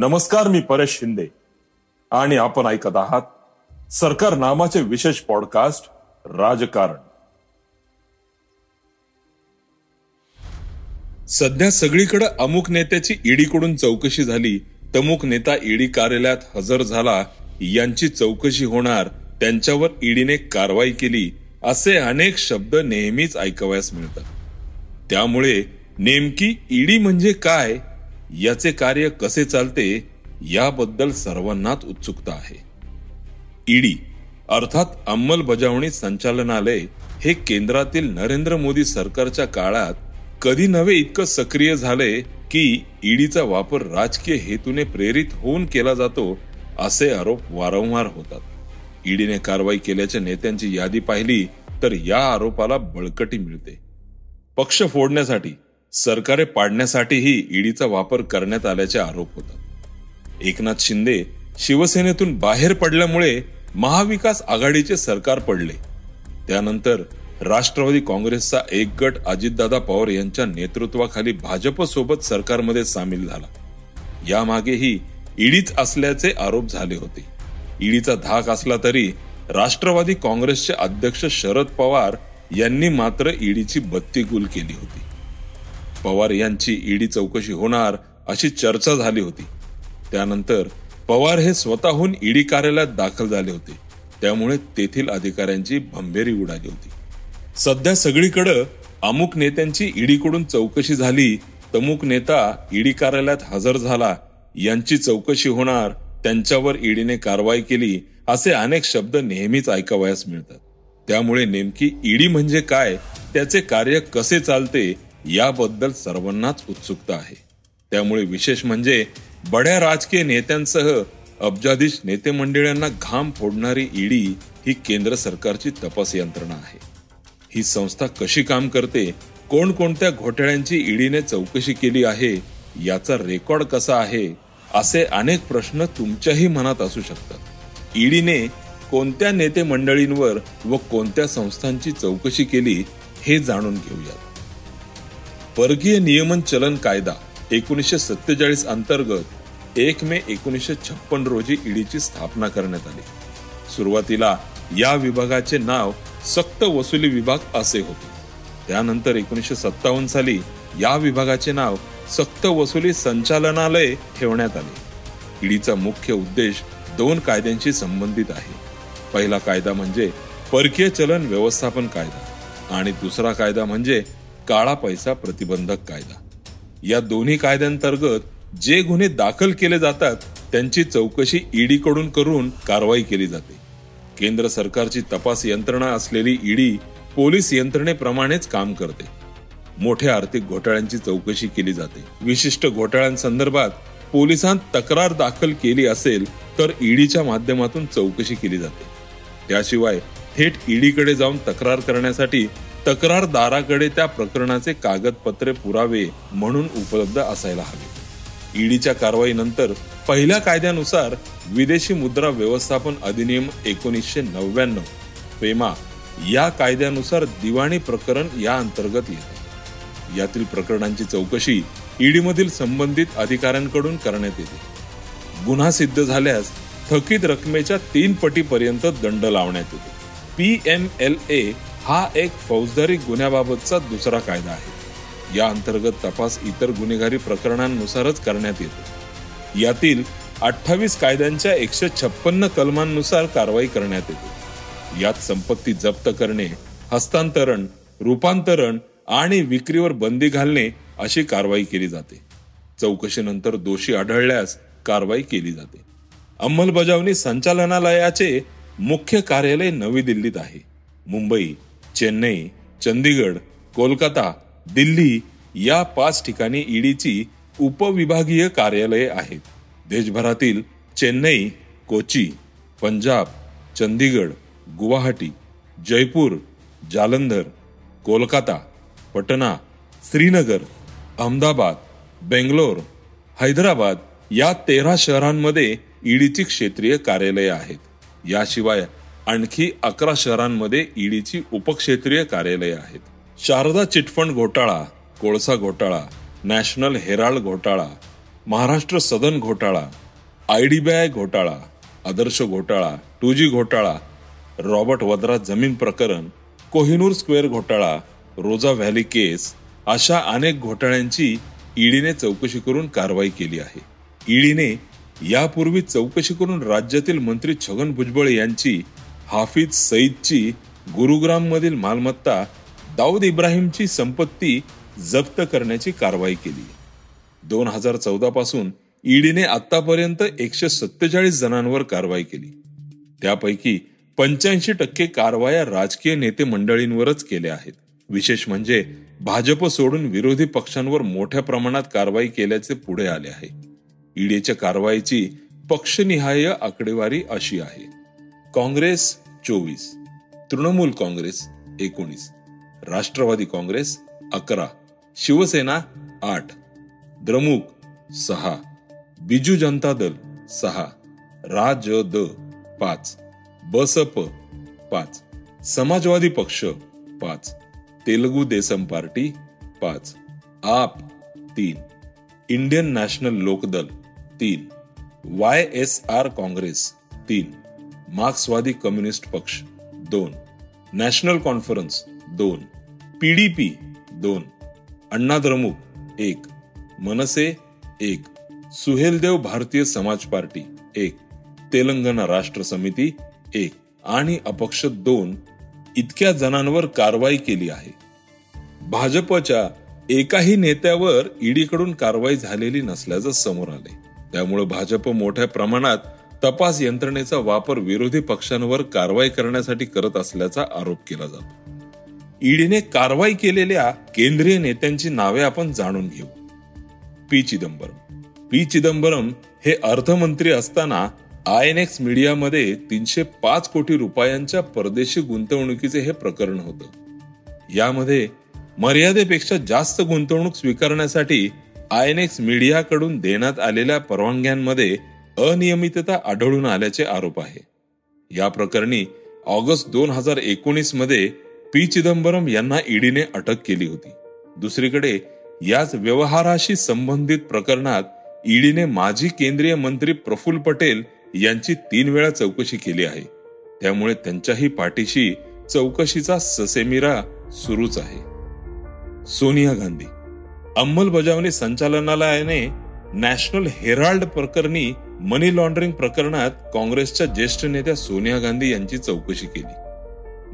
नमस्कार मी परेश शिंदे. आणि आपण ऐकत आहात सरकार नामाचे विशेष पॉडकास्ट राजकारण. सध्या सगळीकडे अमुक नेत्याची ईडीकडून चौकशी झाली तमुक नेता ईडी कार्यालयात हजर झाला यांची चौकशी होणार त्यांच्यावर ईडीने कारवाई केली असे अनेक शब्द नेहमीच ऐकवयास मिळतात. त्यामुळे नेमकी ईडी म्हणजे काय याचे कार्य कसे चालते याबद्दल सर्वांनाच उत्सुकता आहे. ईडी अर्थात अंमलबजावणी संचालनालय हे केंद्रातील नरेंद्र मोदी सरकारच्या काळात कधी नव्हे इतकं सक्रिय झाले की ईडीचा वापर राजकीय हेतूने प्रेरित होऊन केला जातो असे आरोप वारंवार होतात. ईडीने कारवाई केल्याच्या नेत्यांची यादी पाहिली तर या आरोपाला बळकटी मिळते. पक्ष फोडण्यासाठी सरकारे पाडण्यासाठीही ईडीचा वापर करण्यात आल्याचे आरोप होतात. एकनाथ शिंदे शिवसेनेतून बाहेर पडल्यामुळे महाविकास आघाडीचे सरकार पडले. त्यानंतर राष्ट्रवादी काँग्रेसचा एक गट अजितदादा पवार यांच्या नेतृत्वाखाली भाजपसोबत सरकारमध्ये सामील झाला. यामागेही ईडीच असल्याचे आरोप झाले होते. ईडीचा धाक असला तरी राष्ट्रवादी काँग्रेसचे अध्यक्ष शरद पवार यांनी मात्र ईडीची बत्ती गुल केली होती. पवार यांची ईडी चौकशी होणार अशी चर्चा झाली होती. त्यानंतर पवार हे स्वतःहून ईडी कार्यालयात दाखल झाले होते. त्यामुळे तेथील अधिकाऱ्यांची भंभेरी उडाली होती. सध्या सगळीकडं अमुक नेत्यांची ईडीकडून चौकशी झाली तमुक नेता ईडी कार्यालयात हजर झाला यांची चौकशी होणार त्यांच्यावर ईडीने कारवाई केली असे अनेक शब्द नेहमीच ऐकावयास मिळतात. त्यामुळे नेमकी ईडी म्हणजे काय त्याचे कार्य कसे चालते याबद्दल सर्वांनाच उत्सुकता आहे. त्यामुळे विशेष म्हणजे बड्या राजकीय नेत्यांसह अब्जाधीश नेते मंडळांना घाम फोडणारी ईडी ही केंद्र सरकारची तपास यंत्रणा आहे. ही संस्था कशी काम करते कोणकोणत्या घोटाळ्यांची ईडीने चौकशी केली आहे याचा रेकॉर्ड कसा आहे असे अनेक प्रश्न तुमच्याही मनात असू शकतात. ईडीने कोणत्या नेते मंडळींवर व कोणत्या संस्थांची चौकशी केली हे जाणून घेऊयात. परकीय नियमन चलन कायदा एकोणीसशे सत्तेचाळीस अंतर्गत एक मे एकोणीसशे छप्पन रोजी ईडीची स्थापना करण्यात आली. सुरुवातीला या विभागाचे नाव सक्त वसुली विभाग असे होते. त्यानंतर एकोणीसशे सत्तावन्न साली या विभागाचे नाव सक्त वसुली संचालनालय ठेवण्यात आले. ईडीचा मुख्य उद्देश दोन कायद्यांशी संबंधित आहे. पहिला कायदा म्हणजे परकीय चलन व्यवस्थापन कायदा आणि दुसरा कायदा म्हणजे काळा पैसा प्रतिबंधक कायदा. या दोन्ही कायद्यांतर्गत जे गुन्हे दाखल केले जातात त्यांची चौकशी ईडी कडून करून कारवाई केली जाते. केंद्र सरकारची तपास यंत्रणा असलेली ईडी पोलीस यंत्रणेप्रमाणेच काम करते. मोठ्या आर्थिक घोटाळ्यांची चौकशी केली जाते. विशिष्ट घोटाळ्यांसंदर्भात पोलिसांत तक्रार दाखल केली असेल तर ईडीच्या माध्यमातून चौकशी केली जाते. त्याशिवाय थेट ईडीकडे जाऊन तक्रार करण्यासाठी तक्रारदाराकडे त्या प्रकरणाचे कागदपत्रे पुरावे म्हणून उपलब्ध असायला हवे. ईडीच्या कारवाईनंतर पहिल्या कायद्यानुसार विदेशी मुद्रा व्यवस्थापन अधिनियम एकोणीसशे नव्याण्णव पेमा या कायद्यानुसार दिवाणी प्रकरण या अंतर्गत येते. यातील प्रकरणांची चौकशी ईडीमधील संबंधित अधिकाऱ्यांकडून करण्यात येते. गुन्हा सिद्ध झाल्यास थकीत रकमेच्या तीन पटीपर्यंत दंड लावण्यात येतो. पी एम एल ए हा एक फौजदारी गुन्ह्याबाबतचा दुसरा कायदा आहे. या अंतर्गत तपास इतर गुन्हेगारी प्रकरणांनुसारच करण्यात येतो. यातील अठ्ठावीस कायद्यांच्या एकशे छप्पन्न कलमांनुसार कारवाई करण्यात येते. यात संपत्ती जप्त करणे हस्तांतरण रूपांतरण आणि विक्रीवर बंदी घालणे अशी कारवाई केली जाते. चौकशीनंतर दोषी आढळल्यास कारवाई केली जाते. अंमलबजावणी संचालनालयाचे मुख्य कार्यालय नवी दिल्लीत आहे. मुंबई चेन्नई चंदीगड कोलकाता दिल्ली या पाच ठिकाणी ईडीची उपविभागीय कार्यालये आहेत. देशभरातील चेन्नई कोची पंजाब चंदीगड गुवाहाटी जयपूर जालंधर कोलकाता पटना श्रीनगर अहमदाबाद बेंगलोर हैदराबाद या तेरा शहरांमध्ये ईडीची क्षेत्रीय कार्यालये आहेत. याशिवाय आणखी अकरा शहरांमध्ये ईडीची उपक्षेत्रीय कार्यालये आहेत. शारदा चिटफंड घोटाळा कोळसा घोटाळा नॅशनल हेराल्ड घोटाळा महाराष्ट्र सदन घोटाळा आय डीबी आय घोटाळा आदर्श घोटाळा टू जी घोटाळा रॉबर्ट वद्रा जमीन प्रकरण कोहिनूर स्क्वेअर घोटाळा रोजा व्हॅली केस अशा अनेक घोटाळ्यांची ईडीने चौकशी करून कारवाई केली आहे. ईडीने यापूर्वी चौकशी करून राज्यातील मंत्री छगन भुजबळ यांची हाफिज सईदची गुरुग्राममधील मालमत्ता दाऊद इब्राहिमची संपत्ती जप्त करण्याची कारवाई केली. दोन हजार चौदा पासून ईडीने आतापर्यंत एकशे सत्तेचाळीस जणांवर कारवाई केली. त्यापैकी पंच्याऐंशी टक्के कारवाया राजकीय नेते मंडळींवरच केल्या आहेत. विशेष म्हणजे भाजप सोडून विरोधी पक्षांवर मोठ्या प्रमाणात कारवाई केल्याचे पुढे आले आहे. ईडीच्या कारवाईची पक्षनिहाय आकडेवारी अशी आहे. काँग्रेस चोवीस तृणमूल काँग्रेस एकोणीस राष्ट्रवादी काँग्रेस अकरा शिवसेना आठ द्रमुक सहा बिजू जनता दल सहा राज द पाच बसप पाच समाजवादी पक्ष पाच तेलगू देसम पार्टी पाच आप तीन इंडियन नॅशनल लोकदल तीन वाय एस आर काँग्रेस तीन मार्क्सवादी कम्युनिस्ट पक्ष दोन. नॅशनल कॉन्फरन्स दोन. पीडीपी दोन. अण्णा द्रमुक एक. मनसे एक. सुहेलदेव भारतीय समाज पार्टी एक. तेलंगणा राष्ट्र समिती एक. आणि अपक्ष दोन. इतक्या जणांवर कारवाई केली आहे. भाजपच्या एकाही नेत्यावर ईडीकडून कारवाई झालेली नसल्याचं समोर आले त्यामुळे भाजप मोठ्या प्रमाणात तपास यंत्रणेचा वापर विरोधी पक्षांवर कारवाई करण्यासाठी करत असल्याचा आरोप केला जातो. ईडीने कारवाई केलेल्या केंद्रीय नेत्यांची नावे आपण जाणून घेऊ. पी चिदंबरम. पी चिदंबरम हे अर्थमंत्री असताना आय एन एक्स मीडियामध्ये तीनशे पाच कोटी रुपयांच्या परदेशी गुंतवणुकीचे हे प्रकरण होतं. यामध्ये मर्यादेपेक्षा जास्त गुंतवणूक स्वीकारण्यासाठी आय एन एक्स मीडियाकडून देण्यात आलेल्या परवानग्यांमध्ये अनियमितता आढळून आल्याचे आरोप आहे. या प्रकरणी ऑगस्ट दोन हजार एकोणीसमध्ये पी. चिदंबरम यांना ईडीने अटक केली होती. दुसरीकडे याच व्यवहाराशी संबंधित प्रकरणात ईडीने माजी केंद्रीय मंत्री प्रफुल्ल पटेल यांची तीन वेळा चौकशी केली आहे. त्यामुळे त्यांच्याही पाठीशी चौकशीचा ससेमिरा सुरूच आहे. सोनिया गांधी अंमलबजावणी संचालनालयाने नॅशनल हेराल्ड प्रकरणी मनी लॉन्ड्रिंग प्रकरणात काँग्रेसच्या ज्येष्ठ नेत्या सोनिया गांधी यांची चौकशी केली.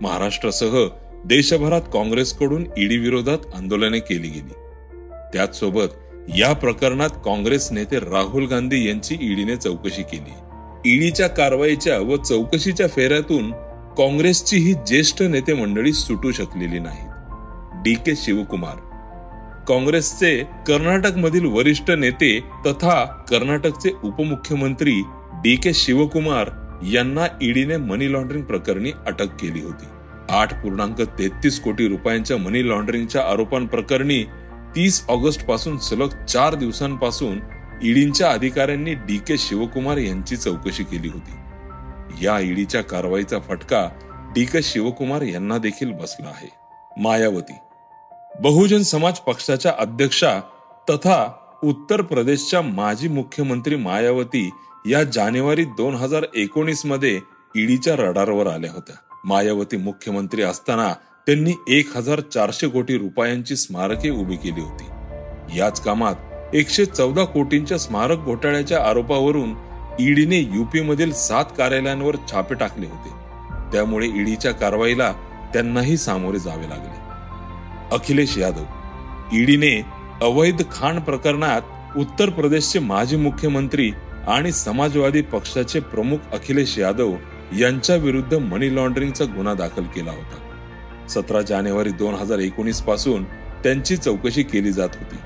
महाराष्ट्रासह देशभरात काँग्रेसकडून ईडी विरोधात आंदोलने केली गेली. त्याचसोबत या प्रकरणात काँग्रेस नेते राहुल गांधी यांची ईडीने चौकशी केली. ईडीच्या कारवाईच्या व चौकशीच्या फेऱ्यातून काँग्रेसची ही ज्येष्ठ नेते मंडळी सुटू शकलेली नाहीत. डी के शिवकुमार काँग्रेसचे कर्नाटक मधील वरिष्ठ नेते तथा कर्नाटकचे उपमुख्यमंत्री डी के शिवकुमार यांना ईडीने मनी लॉन्ड्रिंग प्रकरणी अटक केली होती. आठ पूर्णांक तेहतीस कोटी रुपयांच्या मनी लॉन्ड्रिंगच्या आरोपांप्रकरणी तीस ऑगस्टपासून सलग चार दिवसांपासून ईडीच्या अधिकाऱ्यांनी डी के शिवकुमार यांची चौकशी केली होती. या ईडीच्या कारवाईचा फटका डी के शिवकुमार यांना देखील बसला आहे. मायावती बहुजन समाज पक्षाच्या अध्यक्षा तथा उत्तर प्रदेशच्या माजी मुख्यमंत्री मायावती या जानेवारी दोन हजार एकोणीसमध्ये ईडीच्या रडारवर आल्या होत्या. मायावती मुख्यमंत्री असताना त्यांनी एक हजार चारशे कोटी रुपयांची स्मारके उभी केली होती. याच कामात एकशे चौदा कोटींच्या स्मारक घोटाळ्याच्या आरोपावरून ईडीने युपी मधील सात कार्यालयांवर छापे टाकले होते. त्यामुळे ईडीच्या कारवाईला त्यांनाही सामोरे जावे लागले. अखिलेश यादव. ईडीने अवैध खाण प्रकरणात उत्तर प्रदेशचे माजी मुख्यमंत्री आणि समाजवादी पक्षाचे प्रमुख अखिलेश यादव यांच्या विरुद्ध मनी लॉन्ड्रिंगचा गुन्हा दाखल केला होता. सतरा जानेवारी दोन हजार एकोणीसपासून त्यांची चौकशी केली जात होती.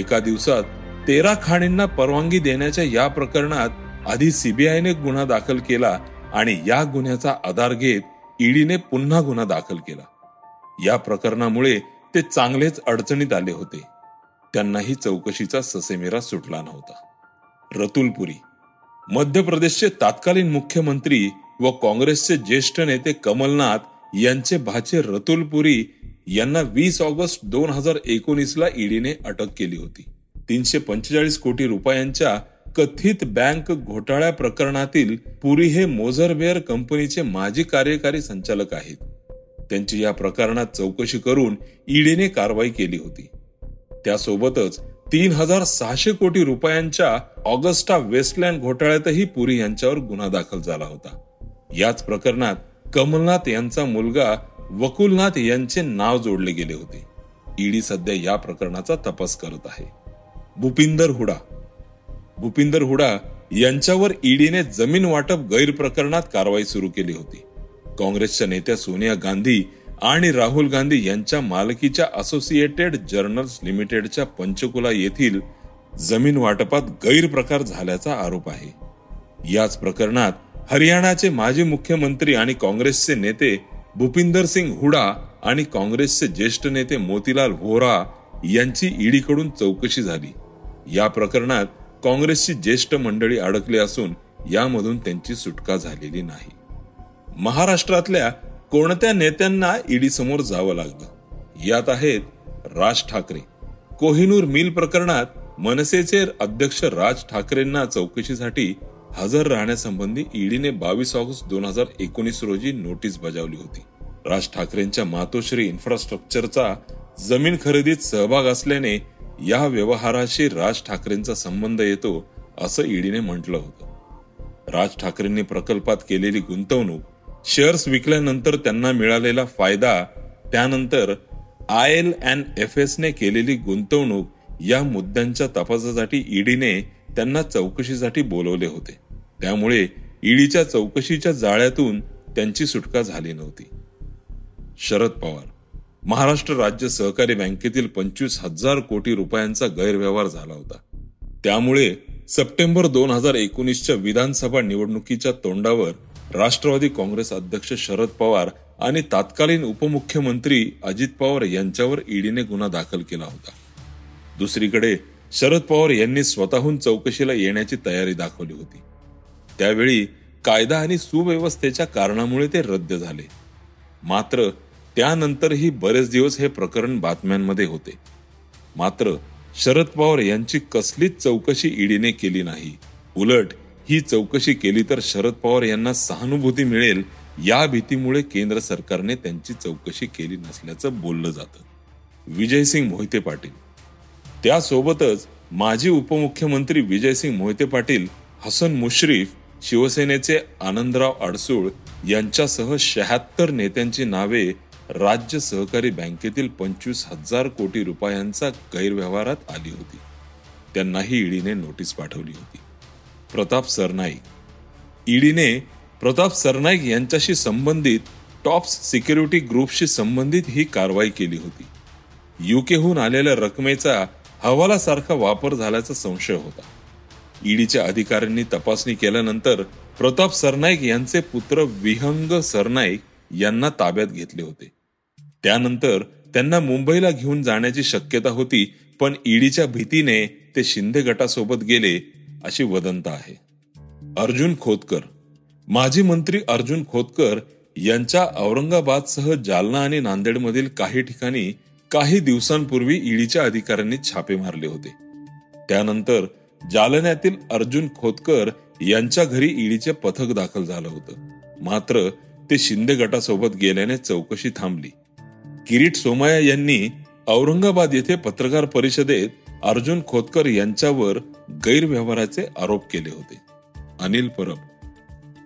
एका दिवसात तेरा खाणींना परवानगी देण्याच्या या प्रकरणात आधी सीबीआयने गुन्हा दाखल केला आणि या गुन्ह्याचा आधार घेत ईडीने पुन्हा गुन्हा दाखल केला. या प्रकरणामुळे ते चांगलेच अडचणीत आले होते. त्यांनाही चौकशीचा ससेमेरा सुटला नव्हता. रतुलपुरी मध्य प्रदेशचे तत्कालीन मुख्यमंत्री व काँग्रेसचे ज्येष्ठ नेते कमलनाथ यांचे भाचे रतुल पुरी यांना वीस ऑगस्ट दोन हजार एकोणीस ला ईडीने अटक केली होती. तीनशे पंचेचाळीस कोटी रुपयांच्या कथित बँक घोटाळ्या प्रकरणातील पुरी हे मोझरबेअर कंपनीचे माजी कार्यकारी संचालक आहेत. त्यांची या प्रकरणात चौकशी करून ईडीने कारवाई केली होती. त्यासोबतच तीन हजार सहाशे कोटी रुपयांच्या ऑगस्टा वेस्टलँड घोटाळ्यातही पुरी यांच्यावर गुन्हा दाखल झाला होता. याच प्रकरणात कमलनाथ यांचा मुलगा वकुलनाथ यांचे नाव जोडले गेले होते. ईडी सध्या या प्रकरणाचा तपास करत आहे. भूपिंदर हुडा. भूपिंदर हुडा यांच्यावर ईडीने जमीन वाटप गैरप्रकरणात कारवाई सुरू केली होती. काँग्रेसच्या नेत्या सोनिया गांधी आणि राहुल गांधी यांच्या मालकीच्या असोसिएटेड जर्नल्स लिमिटेडच्या पंचकुला येथील जमीन वाटपात गैरप्रकार झाल्याचा आरोप आहे. याच प्रकरणात हरियाणाचे माजी मुख्यमंत्री आणि काँग्रेसचे नेते भूपिंदर सिंग हुडा आणि काँग्रेसचे ज्येष्ठ नेते मोतीलाल व्होरा यांची ईडीकडून चौकशी झाली. या प्रकरणात काँग्रेसची ज्येष्ठ मंडळी अडकली असून यामधून त्यांची सुटका झालेली नाही. महाराष्ट्रातल्या कोणत्या नेत्यांना ईडी समोर जावं लागलं यात आहेत राज ठाकरे. कोहिनूर मिल प्रकरणात मनसेचे अध्यक्ष राज ठाकरेंना चौकशीसाठी हजर राहण्यासंबंधी ईडीने बावीस ऑगस्ट दोन हजार एकोणीस रोजी नोटीस बजावली होती. राज ठाकरेंच्या मातोश्री इन्फ्रास्ट्रक्चरचा जमीन खरेदीत सहभाग असल्याने या व्यवहाराशी राज ठाकरेंचा संबंध येतो असं ईडीने म्हटलं होतं. राज ठाकरेंनी प्रकल्पात केलेली गुंतवणूक शेअर्स विकल्यानंतर त्यांना मिळालेला फायदा त्यानंतर आय एल अँड एफ एसने केलेली गुंतवणूक या मुद्द्यांच्या तपासासाठी ईडीने त्यांना चौकशीसाठी बोलवले होते. त्यामुळे ईडीच्या चौकशीच्या जाळ्यातून त्यांची सुटका झाली नव्हती. शरद पवार महाराष्ट्र राज्य सहकारी बँकेतील पंचवीस हजार कोटी रुपयांचा गैरव्यवहार झाला होता. त्यामुळे सप्टेंबर दोन हजार एकोणीसच्या विधानसभा निवडणुकीच्या तोंडावर राष्ट्रवादी काँग्रेस अध्यक्ष शरद पवार आणि तत्कालीन उपमुख्यमंत्री अजित पवार यांच्यावर ईडीने गुन्हा दाखल केला होता. दुसरीकडे शरद पवार यांनी स्वतःहून चौकशीला येण्याची तयारी दाखवली होती. त्यावेळी कायदा आणि सुव्यवस्थेच्या कारणामुळे ते रद्द झाले. मात्र त्यानंतरही बरेच दिवस हे प्रकरण बातम्यांमध्ये होते. मात्र शरद पवार यांची कसलीच चौकशी ईडीने केली नाही. उलट ही चौकशी केली तर शरद पवार यांना सहानुभूती मिळेल. या भीतीमुळे केंद्र सरकारने त्यांची चौकशी केली नसल्याचं बोललं जातं. विजयसिंग मोहिते पाटील. त्यासोबतच माजी उपमुख्यमंत्री विजयसिंग मोहिते पाटील हसन मुश्रीफ शिवसेनेचे आनंदराव अडसूळ यांच्यासह शहात्तर नेत्यांची नावे राज्य सहकारी बँकेतील पंचवीस हजार कोटी रुपयांचा गैरव्यवहारात आली होती. त्यांनाही ईडीने नोटीस पाठवली होती. प्रताप सरनाईक. ईडीने प्रताप सरनाईक यांच्याशी संबंधित टॉप्स सिक्युरिटी ग्रुपशी संबंधित ही कारवाई केली होती. युकेहून आलेल्या रकमेचा हवालासारखा वापर झाल्याचा संशय होता. ईडीच्या अधिकाऱ्यांनी तपासणी केल्यानंतर प्रताप सरनाईक यांचे पुत्र विहंग सरनाईक यांना ताब्यात घेतले होते. त्यानंतर त्यांना मुंबईला घेऊन जाण्याची शक्यता होती पण ईडीच्या भीतीने ते शिंदे गटासोबत गेले अशी वदंत आहे. अर्जुन खोतकर माजी मंत्री अर्जुन खोतकर यांच्या औरंगाबादसह जालना आणि नांदेडमधील काही ठिकाणी काही दिवसांपूर्वी ईडीच्या अधिकाऱ्यांनी छापे मारले होते. त्यानंतर जालन्यातील अर्जुन खोतकर यांच्या घरी ईडीचे पथक दाखल झालं होतं. मात्र ते शिंदे गटासोबत गेल्याने चौकशी थांबली. किरीट सोमाया यांनी औरंगाबाद येथे पत्रकार परिषदेत अर्जुन खोतकर यांच्यावर गैरव्यवहाराचे आरोप केले होते. अनिल परब.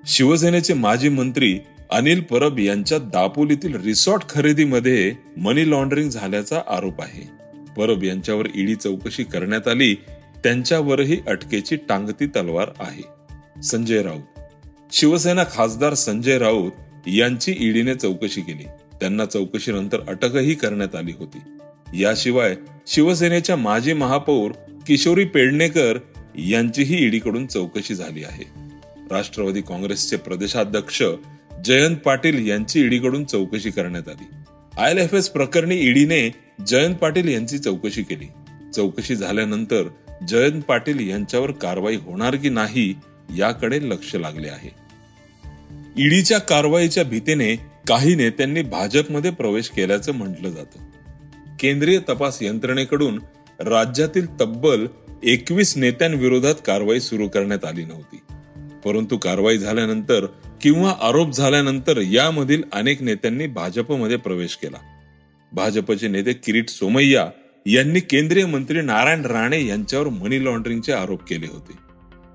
शिवसेनेचे माजी मंत्री अनिल परब यांच्या दापोलीतील रिसॉर्ट खरेदीमध्ये मनी लॉन्ड्रिंग झाल्याचा आरोप आहे. परब यांच्यावर ईडी चौकशी करण्यात आली त्यांच्यावरही अटकेची टांगती तलवार आहे. संजय राऊत. शिवसेना खासदार संजय राऊत यांची ईडीने चौकशी केली. त्यांना चौकशीनंतर अटकही करण्यात आली होती. याशिवाय शिवसेनेच्या माजी महापौर किशोरी पेडणेकर यांचीही ईडीकडून चौकशी झाली आहे. राष्ट्रवादी काँग्रेसचे प्रदेशाध्यक्ष जयंत पाटील यांची ईडीकडून चौकशी करण्यात आली. आय एल एफ एस प्रकरणी ईडीने जयंत पाटील यांची चौकशी केली. चौकशी झाल्यानंतर जयंत पाटील यांच्यावर कारवाई होणार की नाही याकडे लक्ष लागले आहे. ईडीच्या कारवाईच्या भीतीने काही नेत्यांनी भाजपमध्ये प्रवेश केल्याचं म्हटलं जातं. केंद्रीय तपास यंत्रणेकडून राज्यातील तब्बल एकवीस नेत्यांविरोधात कारवाई सुरू करण्यात आली नव्हती. परंतु कारवाई झाल्यानंतर किंवा आरोप झाल्यानंतर यामधील अनेक नेत्यांनी भाजपमध्ये प्रवेश केला. भाजपचे नेते किरीट सोमय्या यांनी केंद्रीय मंत्री नारायण राणे यांच्यावर मनी लॉन्ड्रिंगचे आरोप केले होते.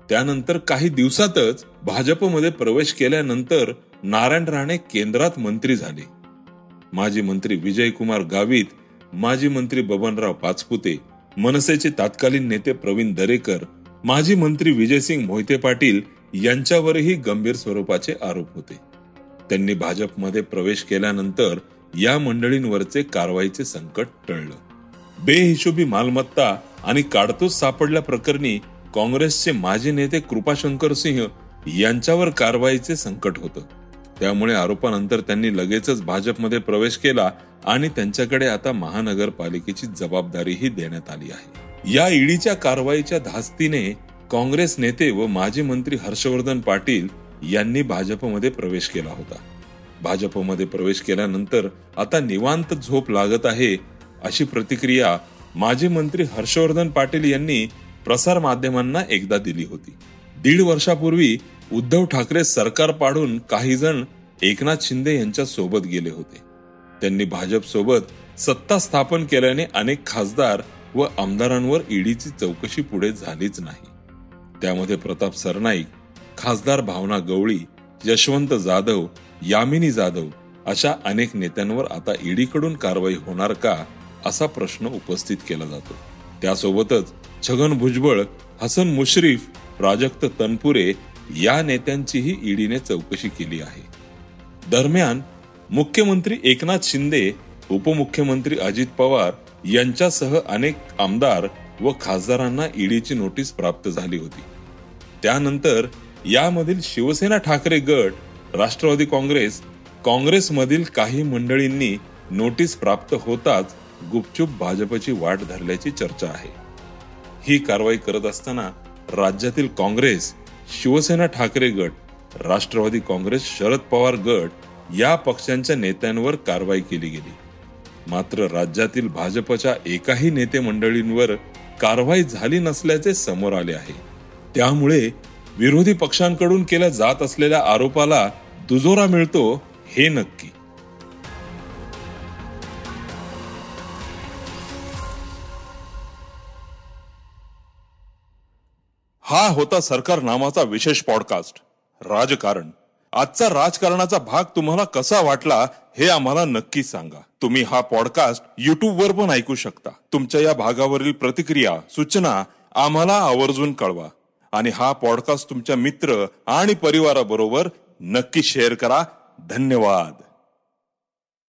त्यानंतर काही दिवसातच भाजपमध्ये प्रवेश केल्यानंतर नारायण राणे केंद्रात मंत्री झाले. माजी मंत्री विजय कुमार गावित माजी मंत्री बबनराव पाचपुते मनसेचे तत्कालीन नेते प्रवीण दरेकर माजी मंत्री विजयसिंग मोहिते पाटील यांच्यावरही गंभीर स्वरूपाचे आरोप होते. त्यांनी भाजपमध्ये प्रवेश केल्यानंतर या मंडळींवरचे कारवाईचे संकट टळलं. बेहिशोबी मालमत्ता आणि काडतूस सापडल्या प्रकरणी काँग्रेसचे माजी नेते कृपाशंकर सिंह यांच्यावर कारवाईचे संकट होतं. त्यामुळे आरोपानंतर त्यांनी लगेचच भाजपमध्ये प्रवेश केला आणि त्यांच्याकडे आता महानगरपालिकेची जबाबदारीही देण्यात आली आहे. या ईडीच्या कारवाईच्या धास्तीने काँग्रेस नेते व माजी मंत्री हर्षवर्धन पाटील यांनी भाजपमध्ये प्रवेश केला होता. भाजपमध्ये प्रवेश केल्यानंतर आता निवांत झोप लागत आहे अशी प्रतिक्रिया माजी मंत्री हर्षवर्धन पाटील यांनी प्रसार माध्यमांना एकदा दिली होती. दीड वर्षापूर्वी उद्धव ठाकरे सरकार पाडून काही जण एकनाथ शिंदे यांच्या सोबत गेले होते. त्यांनी भाजप सोबत सत्ता स्थापन केल्याने अनेक खासदार व आमदारांवर ईडीची चौकशी पुढे झालीच नाही. त्यामध्ये प्रताप सरनाईक खासदार भावना गवळी यशवंत जाधव यामिनी जाधव अशा अनेक नेत्यांवर आता ईडीकडून कारवाई होणार का असा प्रश्न उपस्थित केला जातो. त्यासोबतच छगन भुजबळ हसन मुश्रीफ प्राजक्त तनपुरे या नेत्यांचीही ईडीने चौकशी केली आहे. दरम्यान मुख्यमंत्री एकनाथ शिंदे उपमुख्यमंत्री अजित पवार यांच्यासह अनेक आमदार व खासदारांना ईडीची नोटीस प्राप्त झाली होती. त्यानंतर यामधील शिवसेना ठाकरे गट राष्ट्रवादी काँग्रेस काँग्रेसमधील काही मंडळींनी नोटीस प्राप्त होताच गुपचूप भाजपची वाट धरल्याची चर्चा आहे. ही कारवाई करत असताना राज्यातील काँग्रेस शिवसेना ठाकरे गट राष्ट्रवादी काँग्रेस शरद पवार गट या पक्षांच्या नेत्यांवर कारवाई केली गेली. मात्र राज्यातील भाजपच्या एकाही नेते मंडळींवर कारवाई झाली नसल्याचे समोर आले आहे. त्यामुळे विरोधी पक्षांकडून केल्या जात असलेल्या आरोपाला दुजोरा मिळतो हे नक्की. हा होता सरकार नामाचा विशेष पॉडकास्ट राजकारण. आजचा राजकारणाचा भाग तुम्हाला कसा वाटला हे आम्हाला नक्की सांगा. तुम्ही हा पॉडकास्ट युट्यूबवर पण ऐकू शकता. तुमच्या या भागावरील प्रतिक्रिया सूचना आम्हाला आवर्जून कळवा. आणि हा पॉडकास्ट तुमच्या मित्र आणि परिवाराबरोबर नक्की शेअर करा. धन्यवाद.